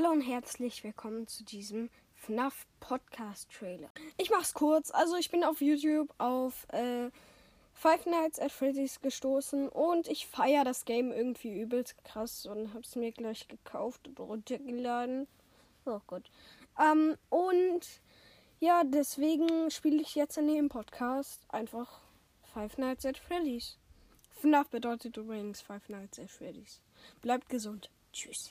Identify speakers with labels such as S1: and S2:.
S1: Hallo und herzlich willkommen zu diesem FNAF Podcast Trailer. Ich mach's kurz. Also ich bin auf YouTube auf äh, Five Nights at Freddy's gestoßen und ich feiere das Game irgendwie übelst krass und hab's mir gleich gekauft und runtergeladen. Oh Gott. Ähm, und ja, deswegen spiele ich jetzt in dem Podcast einfach Five Nights at Freddy's. FNAF bedeutet übrigens Five Nights at Freddy's. Bleibt gesund. Tschüss.